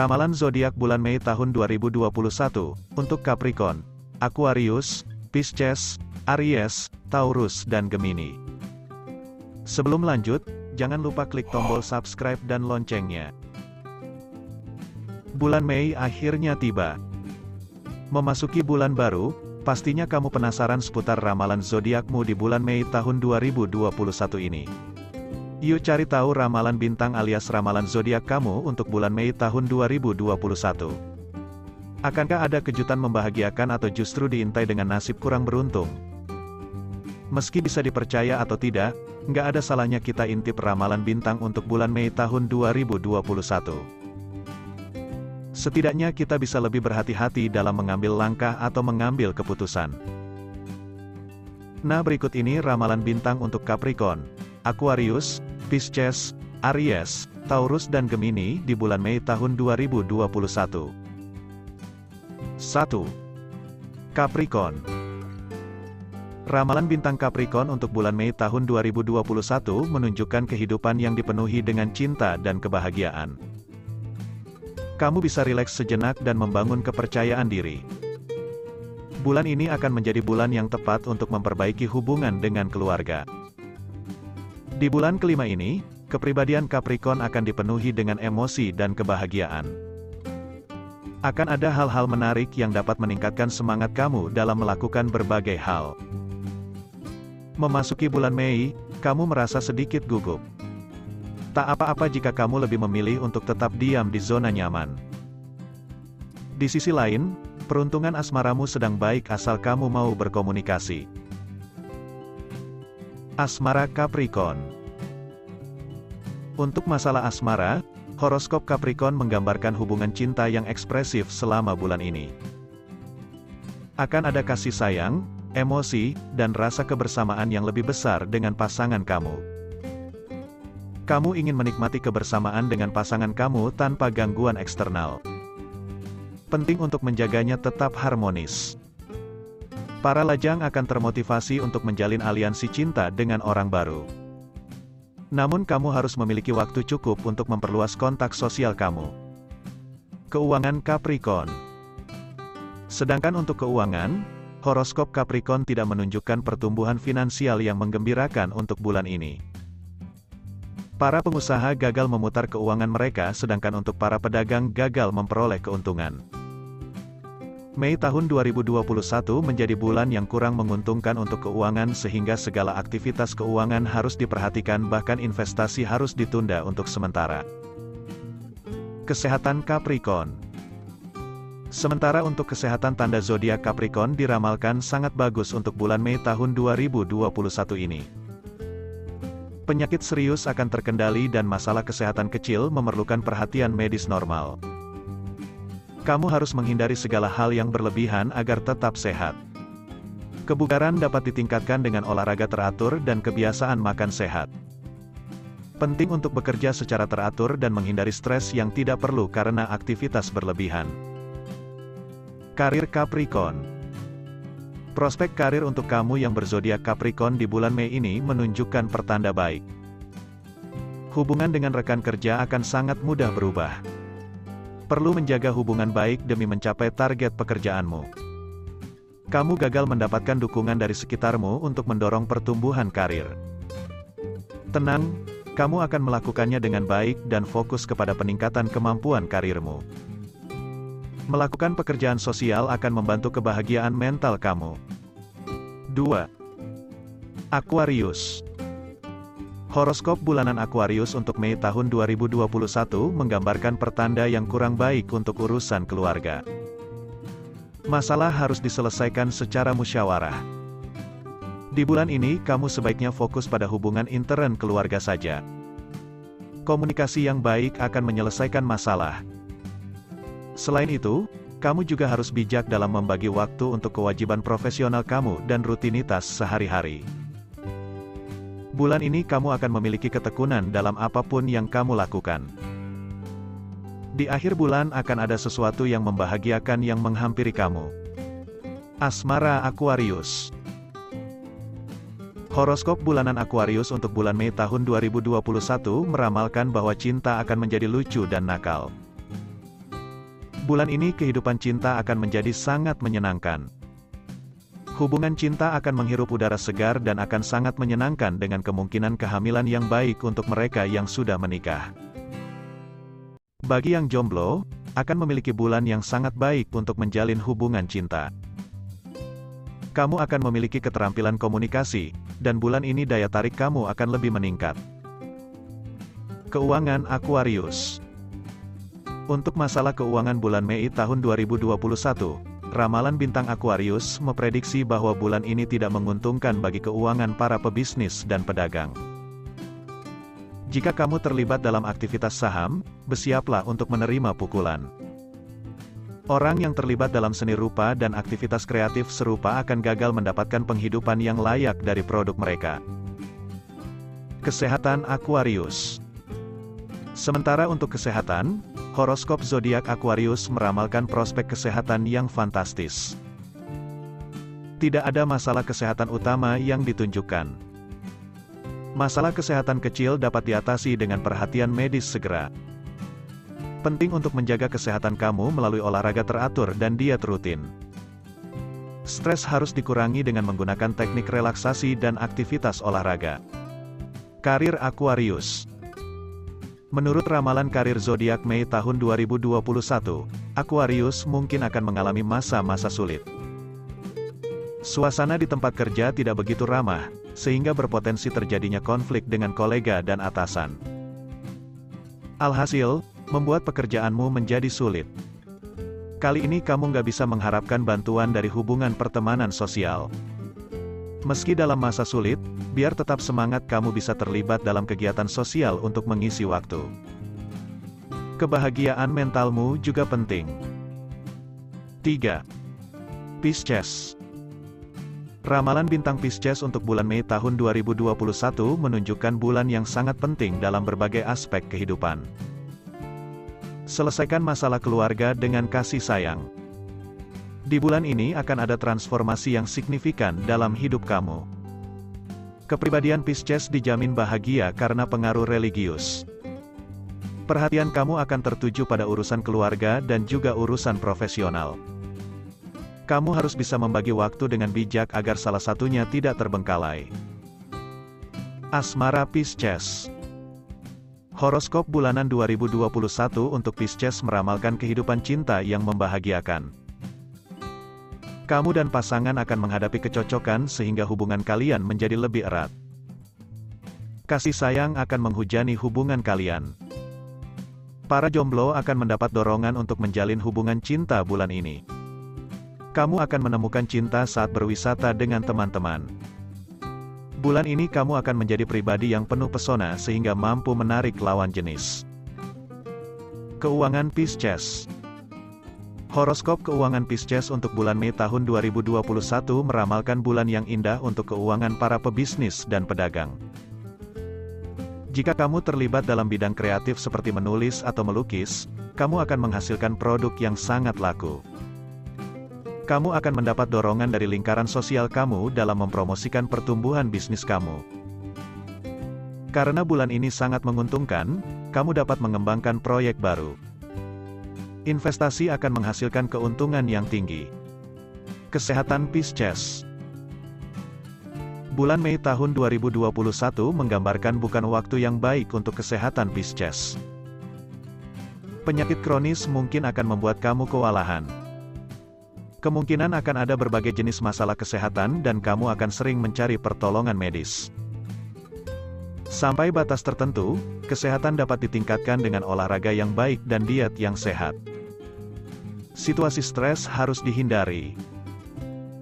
Ramalan zodiak bulan Mei tahun 2021 untuk Capricorn, Aquarius, Pisces, Aries, Taurus dan Gemini. Sebelum lanjut, jangan lupa klik tombol subscribe dan loncengnya. Bulan Mei akhirnya tiba. Memasuki bulan baru, pastinya kamu penasaran seputar ramalan zodiakmu di bulan Mei tahun 2021 ini. Yuk cari tahu ramalan bintang alias ramalan zodiak kamu untuk bulan Mei tahun 2021. Akankah ada kejutan membahagiakan atau justru diintai dengan nasib kurang beruntung? Meski bisa dipercaya atau tidak, nggak ada salahnya kita intip ramalan bintang untuk bulan Mei tahun 2021. Setidaknya kita bisa lebih berhati-hati dalam mengambil langkah atau mengambil keputusan. Nah berikut ini ramalan bintang untuk Capricorn, Aquarius, Pisces, Aries, Taurus dan Gemini di bulan Mei tahun 2021. 1. Capricorn Ramalan bintang Capricorn untuk bulan Mei tahun 2021 menunjukkan kehidupan yang dipenuhi dengan cinta dan kebahagiaan. Kamu bisa rileks sejenak dan membangun kepercayaan diri. Bulan ini akan menjadi bulan yang tepat untuk memperbaiki hubungan dengan keluarga. Di bulan kelima ini, kepribadian Capricorn akan dipenuhi dengan emosi dan kebahagiaan. Akan ada hal-hal menarik yang dapat meningkatkan semangat kamu dalam melakukan berbagai hal. Memasuki bulan Mei, kamu merasa sedikit gugup. Tak apa-apa jika kamu lebih memilih untuk tetap diam di zona nyaman. Di sisi lain, peruntungan asmaramu sedang baik asal kamu mau berkomunikasi. Asmara Capricorn Untuk masalah asmara, horoskop Capricorn menggambarkan hubungan cinta yang ekspresif selama bulan ini. Akan ada kasih sayang, emosi, dan rasa kebersamaan yang lebih besar dengan pasangan kamu. Kamu ingin menikmati kebersamaan dengan pasangan kamu tanpa gangguan eksternal penting untuk menjaganya tetap harmonis. Para lajang akan termotivasi untuk menjalin aliansi cinta dengan orang baru. Namun kamu harus memiliki waktu cukup untuk memperluas kontak sosial kamu. Keuangan Capricorn Sedangkan untuk keuangan, horoskop Capricorn tidak menunjukkan pertumbuhan finansial yang menggembirakan untuk bulan ini. Para pengusaha gagal memutar keuangan mereka sedangkan untuk para pedagang gagal memperoleh keuntungan. Mei tahun 2021 menjadi bulan yang kurang menguntungkan untuk keuangan sehingga segala aktivitas keuangan harus diperhatikan bahkan investasi harus ditunda untuk sementara. Kesehatan Capricorn Sementara untuk kesehatan tanda zodiak Capricorn diramalkan sangat bagus untuk bulan Mei tahun 2021 ini. Penyakit serius akan terkendali dan masalah kesehatan kecil memerlukan perhatian medis normal. Kamu harus menghindari segala hal yang berlebihan agar tetap sehat. Kebugaran dapat ditingkatkan dengan olahraga teratur dan kebiasaan makan sehat. Penting untuk bekerja secara teratur dan menghindari stres yang tidak perlu karena aktivitas berlebihan. Karir Capricorn Prospek karir untuk kamu yang berzodiak Capricorn di bulan Mei ini menunjukkan pertanda baik. Hubungan dengan rekan kerja akan sangat mudah berubah perlu menjaga hubungan baik demi mencapai target pekerjaanmu. Kamu gagal mendapatkan dukungan dari sekitarmu untuk mendorong pertumbuhan karir. Tenang, kamu akan melakukannya dengan baik dan fokus kepada peningkatan kemampuan karirmu. Melakukan pekerjaan sosial akan membantu kebahagiaan mental kamu. 2. Aquarius Horoskop bulanan Aquarius untuk Mei tahun 2021 menggambarkan pertanda yang kurang baik untuk urusan keluarga. Masalah harus diselesaikan secara musyawarah. Di bulan ini, kamu sebaiknya fokus pada hubungan intern keluarga saja. Komunikasi yang baik akan menyelesaikan masalah. Selain itu, kamu juga harus bijak dalam membagi waktu untuk kewajiban profesional kamu dan rutinitas sehari-hari. Bulan ini kamu akan memiliki ketekunan dalam apa pun yang kamu lakukan. Di akhir bulan akan ada sesuatu yang membahagiakan yang menghampiri kamu. Asmara Aquarius Horoskop bulanan Aquarius untuk bulan Mei tahun 2021 meramalkan bahwa cinta akan menjadi lucu dan nakal. Bulan ini kehidupan cinta akan menjadi sangat menyenangkan. Hubungan cinta akan menghirup udara segar dan akan sangat menyenangkan dengan kemungkinan kehamilan yang baik untuk mereka yang sudah menikah. Bagi yang jomblo, akan memiliki bulan yang sangat baik untuk menjalin hubungan cinta. Kamu akan memiliki keterampilan komunikasi, dan bulan ini daya tarik kamu akan lebih meningkat. Keuangan Aquarius untuk masalah keuangan bulan Mei tahun 2021, ramalan bintang Aquarius memprediksi bahwa bulan ini tidak menguntungkan bagi keuangan para pebisnis dan pedagang. Jika kamu terlibat dalam aktivitas saham, bersiaplah untuk menerima pukulan. Orang yang terlibat dalam seni rupa dan aktivitas kreatif serupa akan gagal mendapatkan penghidupan yang layak dari produk mereka. Kesehatan Aquarius Sementara untuk kesehatan, horoskop zodiak Aquarius meramalkan prospek kesehatan yang fantastis. Tidak ada masalah kesehatan utama yang ditunjukkan. Masalah kesehatan kecil dapat diatasi dengan perhatian medis segera. Penting untuk menjaga kesehatan kamu melalui olahraga teratur dan diet rutin. Stres harus dikurangi dengan menggunakan teknik relaksasi dan aktivitas olahraga. Karir Aquarius Menurut ramalan karir zodiak Mei tahun 2021, Aquarius mungkin akan mengalami masa-masa sulit. Suasana di tempat kerja tidak begitu ramah, sehingga berpotensi terjadinya konflik dengan kolega dan atasan. Alhasil, membuat pekerjaanmu menjadi sulit. Kali ini kamu nggak bisa mengharapkan bantuan dari hubungan pertemanan sosial. Meski dalam masa sulit, biar tetap semangat kamu bisa terlibat dalam kegiatan sosial untuk mengisi waktu. Kebahagiaan mentalmu juga penting. 3. Pisces Ramalan bintang Pisces untuk bulan Mei tahun 2021 menunjukkan bulan yang sangat penting dalam berbagai aspek kehidupan. Selesaikan masalah keluarga dengan kasih sayang. Di bulan ini akan ada transformasi yang signifikan dalam hidup kamu. Kepribadian Pisces dijamin bahagia karena pengaruh religius. Perhatian kamu akan tertuju pada urusan keluarga dan juga urusan profesional. Kamu harus bisa membagi waktu dengan bijak agar salah satunya tidak terbengkalai. Asmara Pisces Horoskop bulanan 2021 untuk Pisces meramalkan kehidupan cinta yang membahagiakan. Kamu dan pasangan akan menghadapi kecocokan sehingga hubungan kalian menjadi lebih erat. Kasih sayang akan menghujani hubungan kalian. Para jomblo akan mendapat dorongan untuk menjalin hubungan cinta bulan ini. Kamu akan menemukan cinta saat berwisata dengan teman-teman. Bulan ini kamu akan menjadi pribadi yang penuh pesona sehingga mampu menarik lawan jenis. Keuangan Pisces Horoskop keuangan Pisces untuk bulan Mei tahun 2021 meramalkan bulan yang indah untuk keuangan para pebisnis dan pedagang. Jika kamu terlibat dalam bidang kreatif seperti menulis atau melukis, kamu akan menghasilkan produk yang sangat laku. Kamu akan mendapat dorongan dari lingkaran sosial kamu dalam mempromosikan pertumbuhan bisnis kamu. Karena bulan ini sangat menguntungkan, kamu dapat mengembangkan proyek baru. Investasi akan menghasilkan keuntungan yang tinggi. Kesehatan Pisces Bulan Mei tahun 2021 menggambarkan bukan waktu yang baik untuk kesehatan Pisces. Penyakit kronis mungkin akan membuat kamu kewalahan. Kemungkinan akan ada berbagai jenis masalah kesehatan dan kamu akan sering mencari pertolongan medis. Sampai batas tertentu, kesehatan dapat ditingkatkan dengan olahraga yang baik dan diet yang sehat. Situasi stres harus dihindari.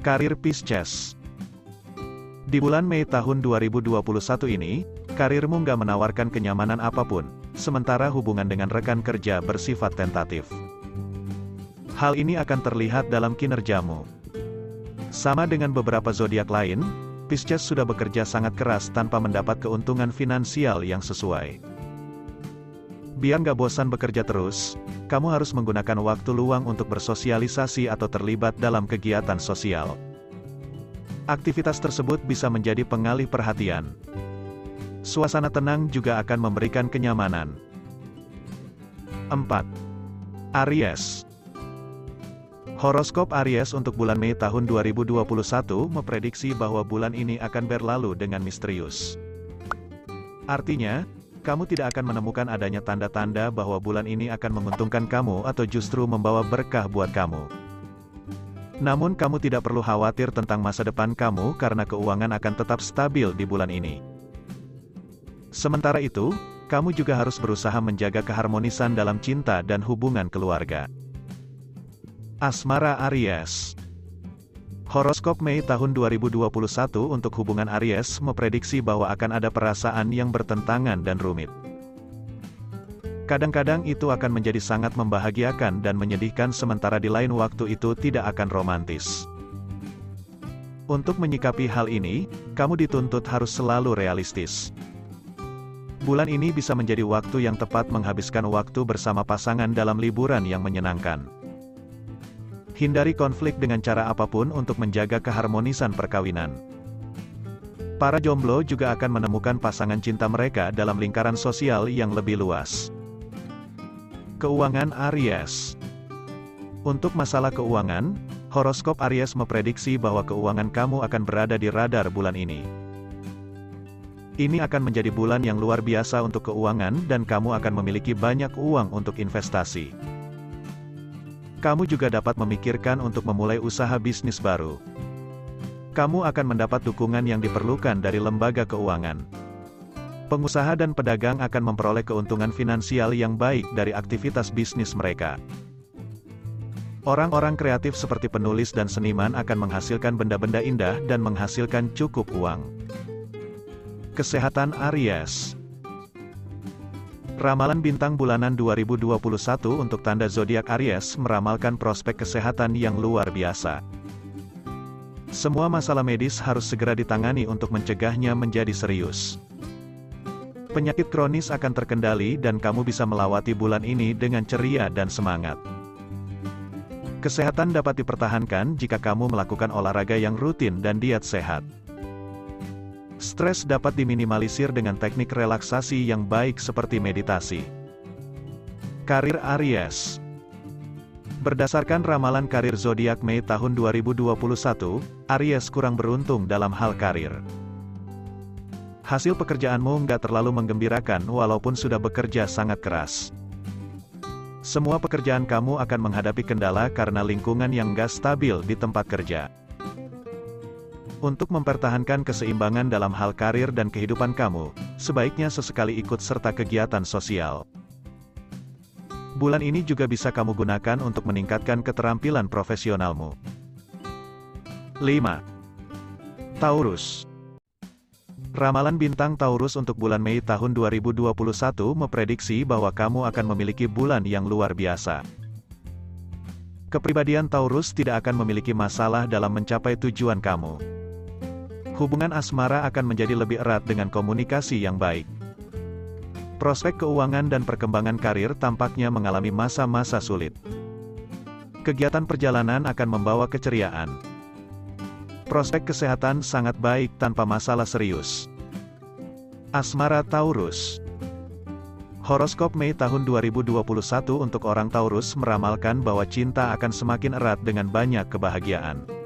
Karir Pisces Di bulan Mei tahun 2021 ini, karirmu nggak menawarkan kenyamanan apa pun, sementara hubungan dengan rekan kerja bersifat tentatif. Hal ini akan terlihat dalam kinerjamu. Sama dengan beberapa zodiak lain, Pisces sudah bekerja sangat keras tanpa mendapat keuntungan finansial yang sesuai. Biar nggak bosan bekerja terus, kamu harus menggunakan waktu luang untuk bersosialisasi atau terlibat dalam kegiatan sosial. Aktivitas tersebut bisa menjadi pengalih perhatian. Suasana tenang juga akan memberikan kenyamanan. 4. Aries Horoskop Aries untuk bulan Mei tahun 2021 memprediksi bahwa bulan ini akan berlalu dengan misterius. Artinya, kamu tidak akan menemukan adanya tanda-tanda bahwa bulan ini akan menguntungkan kamu atau justru membawa berkah buat kamu. Namun kamu tidak perlu khawatir tentang masa depan kamu karena keuangan akan tetap stabil di bulan ini. Sementara itu, kamu juga harus berusaha menjaga keharmonisan dalam cinta dan hubungan keluarga. Asmara Aries Horoskop Mei tahun 2021 untuk hubungan Aries memprediksi bahwa akan ada perasaan yang bertentangan dan rumit. Kadang-kadang itu akan menjadi sangat membahagiakan dan menyedihkan sementara di lain waktu itu tidak akan romantis. Untuk menyikapi hal ini, kamu dituntut harus selalu realistis. Bulan ini bisa menjadi waktu yang tepat menghabiskan waktu bersama pasangan dalam liburan yang menyenangkan. Hindari konflik dengan cara apa pun untuk menjaga keharmonisan perkawinan. Para jomblo juga akan menemukan pasangan cinta mereka dalam lingkaran sosial yang lebih luas. Keuangan Aries Untuk masalah keuangan, horoskop Aries memprediksi bahwa keuangan kamu akan berada di radar bulan ini. Ini akan menjadi bulan yang luar biasa untuk keuangan dan kamu akan memiliki banyak uang untuk investasi. Kamu juga dapat memikirkan untuk memulai usaha bisnis baru. Kamu akan mendapat dukungan yang diperlukan dari lembaga keuangan. Pengusaha dan pedagang akan memperoleh keuntungan finansial yang baik dari aktivitas bisnis mereka. Orang-orang kreatif seperti penulis dan seniman akan menghasilkan benda-benda indah dan menghasilkan cukup uang. Kesehatan Aries Ramalan bintang bulanan 2021 untuk tanda zodiak Aries meramalkan prospek kesehatan yang luar biasa. Semua masalah medis harus segera ditangani untuk mencegahnya menjadi serius. Penyakit kronis akan terkendali dan kamu bisa melewati bulan ini dengan ceria dan semangat. Kesehatan dapat dipertahankan jika kamu melakukan olahraga yang rutin dan diet sehat. Stres dapat diminimalisir dengan teknik relaksasi yang baik seperti meditasi. Karir Aries Berdasarkan ramalan karir zodiak Mei tahun 2021, Aries kurang beruntung dalam hal karir. Hasil pekerjaanmu nggak terlalu menggembirakan walaupun sudah bekerja sangat keras. Semua pekerjaan kamu akan menghadapi kendala karena lingkungan yang nggak stabil di tempat kerja. Untuk mempertahankan keseimbangan dalam hal karir dan kehidupan kamu, sebaiknya sesekali ikut serta kegiatan sosial. Bulan ini juga bisa kamu gunakan untuk meningkatkan keterampilan profesionalmu. 5. Taurus Ramalan bintang Taurus untuk bulan Mei tahun 2021 memprediksi bahwa kamu akan memiliki bulan yang luar biasa. Kepribadian Taurus tidak akan memiliki masalah dalam mencapai tujuan kamu hubungan asmara akan menjadi lebih erat dengan komunikasi yang baik. Prospek keuangan dan perkembangan karir tampaknya mengalami masa-masa sulit. Kegiatan perjalanan akan membawa keceriaan. Prospek kesehatan sangat baik tanpa masalah serius. Asmara Taurus Horoskop Mei tahun 2021 untuk orang Taurus meramalkan bahwa cinta akan semakin erat dengan banyak kebahagiaan.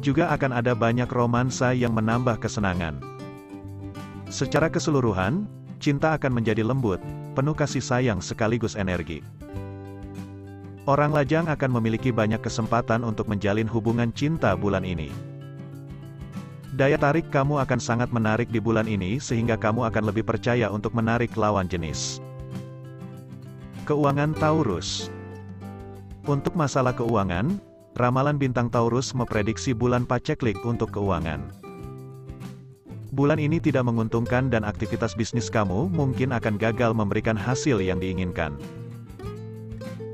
Juga akan ada banyak romansa yang menambah kesenangan. Secara keseluruhan, cinta akan menjadi lembut, penuh kasih sayang sekaligus energi. Orang lajang akan memiliki banyak kesempatan untuk menjalin hubungan cinta bulan ini. Daya tarik kamu akan sangat menarik di bulan ini sehingga kamu akan lebih percaya untuk menarik lawan jenis. Keuangan Taurus Untuk masalah keuangan, Ramalan bintang Taurus memprediksi bulan paceklik untuk keuangan. Bulan ini tidak menguntungkan dan aktivitas bisnis kamu mungkin akan gagal memberikan hasil yang diinginkan.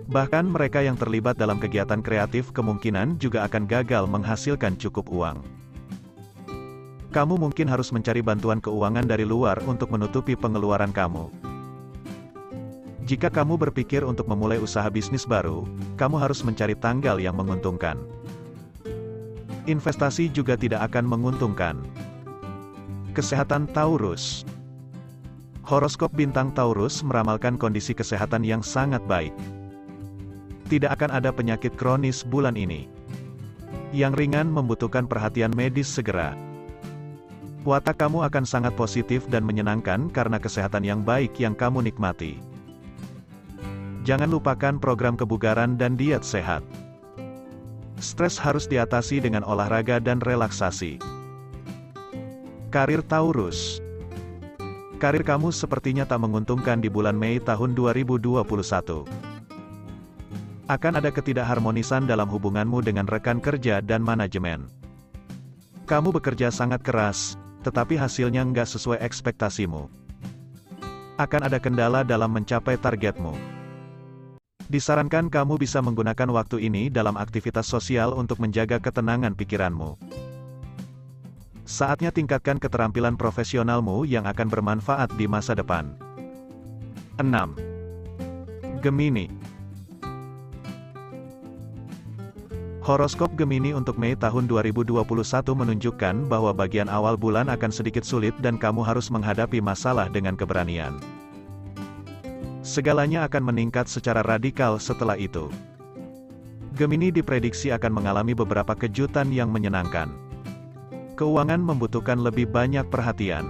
Bahkan mereka yang terlibat dalam kegiatan kreatif kemungkinan juga akan gagal menghasilkan cukup uang. Kamu mungkin harus mencari bantuan keuangan dari luar untuk menutupi pengeluaran kamu. Jika kamu berpikir untuk memulai usaha bisnis baru, kamu harus mencari tanggal yang menguntungkan. Investasi juga tidak akan menguntungkan. Kesehatan Taurus Horoskop bintang Taurus meramalkan kondisi kesehatan yang sangat baik. Tidak akan ada penyakit kronis bulan ini. Yang ringan membutuhkan perhatian medis segera. Watak kamu akan sangat positif dan menyenangkan karena kesehatan yang baik yang kamu nikmati. Jangan lupakan program kebugaran dan diet sehat. Stres harus diatasi dengan olahraga dan relaksasi. Karir Taurus Karir kamu sepertinya tak menguntungkan di bulan Mei tahun 2021 akan ada ketidakharmonisan dalam hubunganmu dengan rekan kerja dan manajemen. Kamu bekerja sangat keras, tetapi hasilnya nggak sesuai ekspektasimu. Akan ada kendala dalam mencapai targetmu. Disarankan kamu bisa menggunakan waktu ini dalam aktivitas sosial untuk menjaga ketenangan pikiranmu. Saatnya tingkatkan keterampilan profesionalmu yang akan bermanfaat di masa depan. 6. Gemini Horoskop Gemini untuk Mei tahun 2021 menunjukkan bahwa bagian awal bulan akan sedikit sulit dan kamu harus menghadapi masalah dengan keberanian. Segalanya akan meningkat secara radikal setelah itu. Gemini diprediksi akan mengalami beberapa kejutan yang menyenangkan. Keuangan membutuhkan lebih banyak perhatian.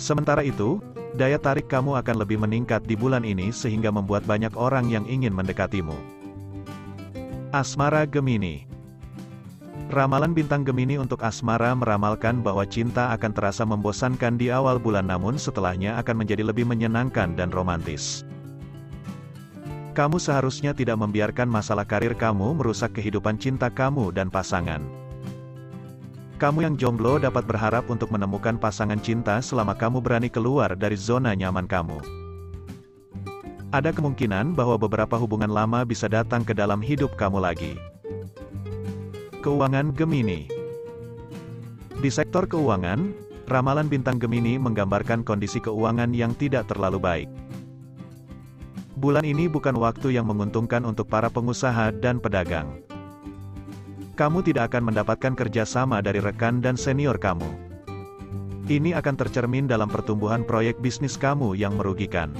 Sementara itu, daya tarik kamu akan lebih meningkat di bulan ini sehingga membuat banyak orang yang ingin mendekatimu. Asmara Gemini Ramalan bintang Gemini untuk asmara meramalkan bahwa cinta akan terasa membosankan di awal bulan namun setelahnya akan menjadi lebih menyenangkan dan romantis. Kamu seharusnya tidak membiarkan masalah karir kamu merusak kehidupan cinta kamu dan pasangan. Kamu yang jomblo dapat berharap untuk menemukan pasangan cinta selama kamu berani keluar dari zona nyaman kamu. Ada kemungkinan bahwa beberapa hubungan lama bisa datang ke dalam hidup kamu lagi. Keuangan Gemini Di sektor keuangan, ramalan bintang Gemini menggambarkan kondisi keuangan yang tidak terlalu baik. Bulan ini bukan waktu yang menguntungkan untuk para pengusaha dan pedagang. Kamu tidak akan mendapatkan kerjasama dari rekan dan senior kamu. Ini akan tercermin dalam pertumbuhan proyek bisnis kamu yang merugikan.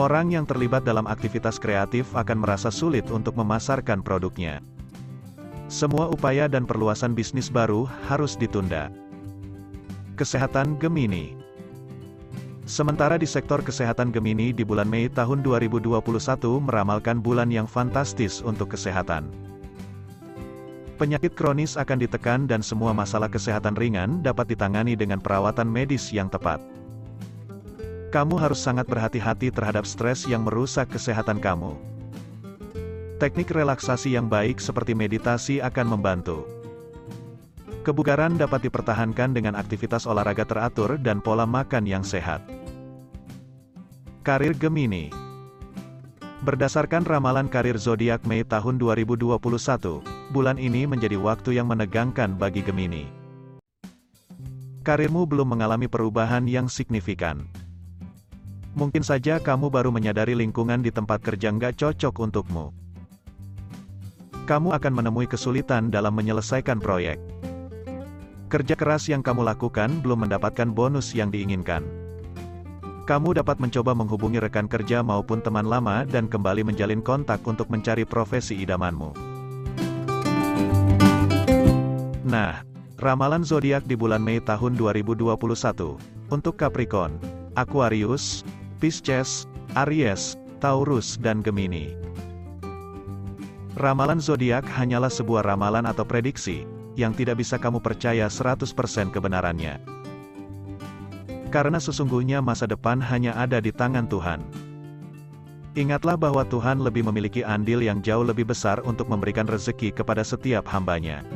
Orang yang terlibat dalam aktivitas kreatif akan merasa sulit untuk memasarkan produknya. Semua upaya dan perluasan bisnis baru harus ditunda. Kesehatan Gemini Sementara di sektor kesehatan Gemini di bulan Mei tahun 2021 meramalkan bulan yang fantastis untuk kesehatan. Penyakit kronis akan ditekan dan semua masalah kesehatan ringan dapat ditangani dengan perawatan medis yang tepat. Kamu harus sangat berhati-hati terhadap stres yang merusak kesehatan kamu. Teknik relaksasi yang baik seperti meditasi akan membantu. Kebugaran dapat dipertahankan dengan aktivitas olahraga teratur dan pola makan yang sehat. Karir Gemini Berdasarkan ramalan karir zodiak Mei tahun 2021, bulan ini menjadi waktu yang menegangkan bagi Gemini. Karirmu belum mengalami perubahan yang signifikan. Mungkin saja kamu baru menyadari lingkungan di tempat kerja nggak cocok untukmu. Kamu akan menemui kesulitan dalam menyelesaikan proyek. Kerja keras yang kamu lakukan belum mendapatkan bonus yang diinginkan. Kamu dapat mencoba menghubungi rekan kerja maupun teman lama dan kembali menjalin kontak untuk mencari profesi idamanmu. Nah, ramalan zodiak di bulan Mei tahun 2021 untuk Capricorn, Aquarius, Pisces, Aries, Taurus dan Gemini. Ramalan zodiak hanyalah sebuah ramalan atau prediksi, yang tidak bisa kamu percaya 100% kebenarannya. Karena sesungguhnya masa depan hanya ada di tangan Tuhan. Ingatlah bahwa Tuhan lebih memiliki andil yang jauh lebih besar untuk memberikan rezeki kepada setiap hambanya.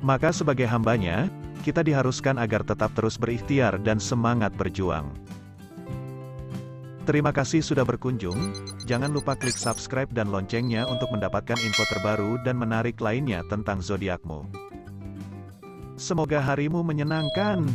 Maka sebagai hambanya, kita diharuskan agar tetap terus berikhtiar dan semangat berjuang. Terima kasih sudah berkunjung, jangan lupa klik subscribe dan loncengnya untuk mendapatkan info terbaru dan menarik lainnya tentang zodiakmu. Semoga harimu menyenangkan.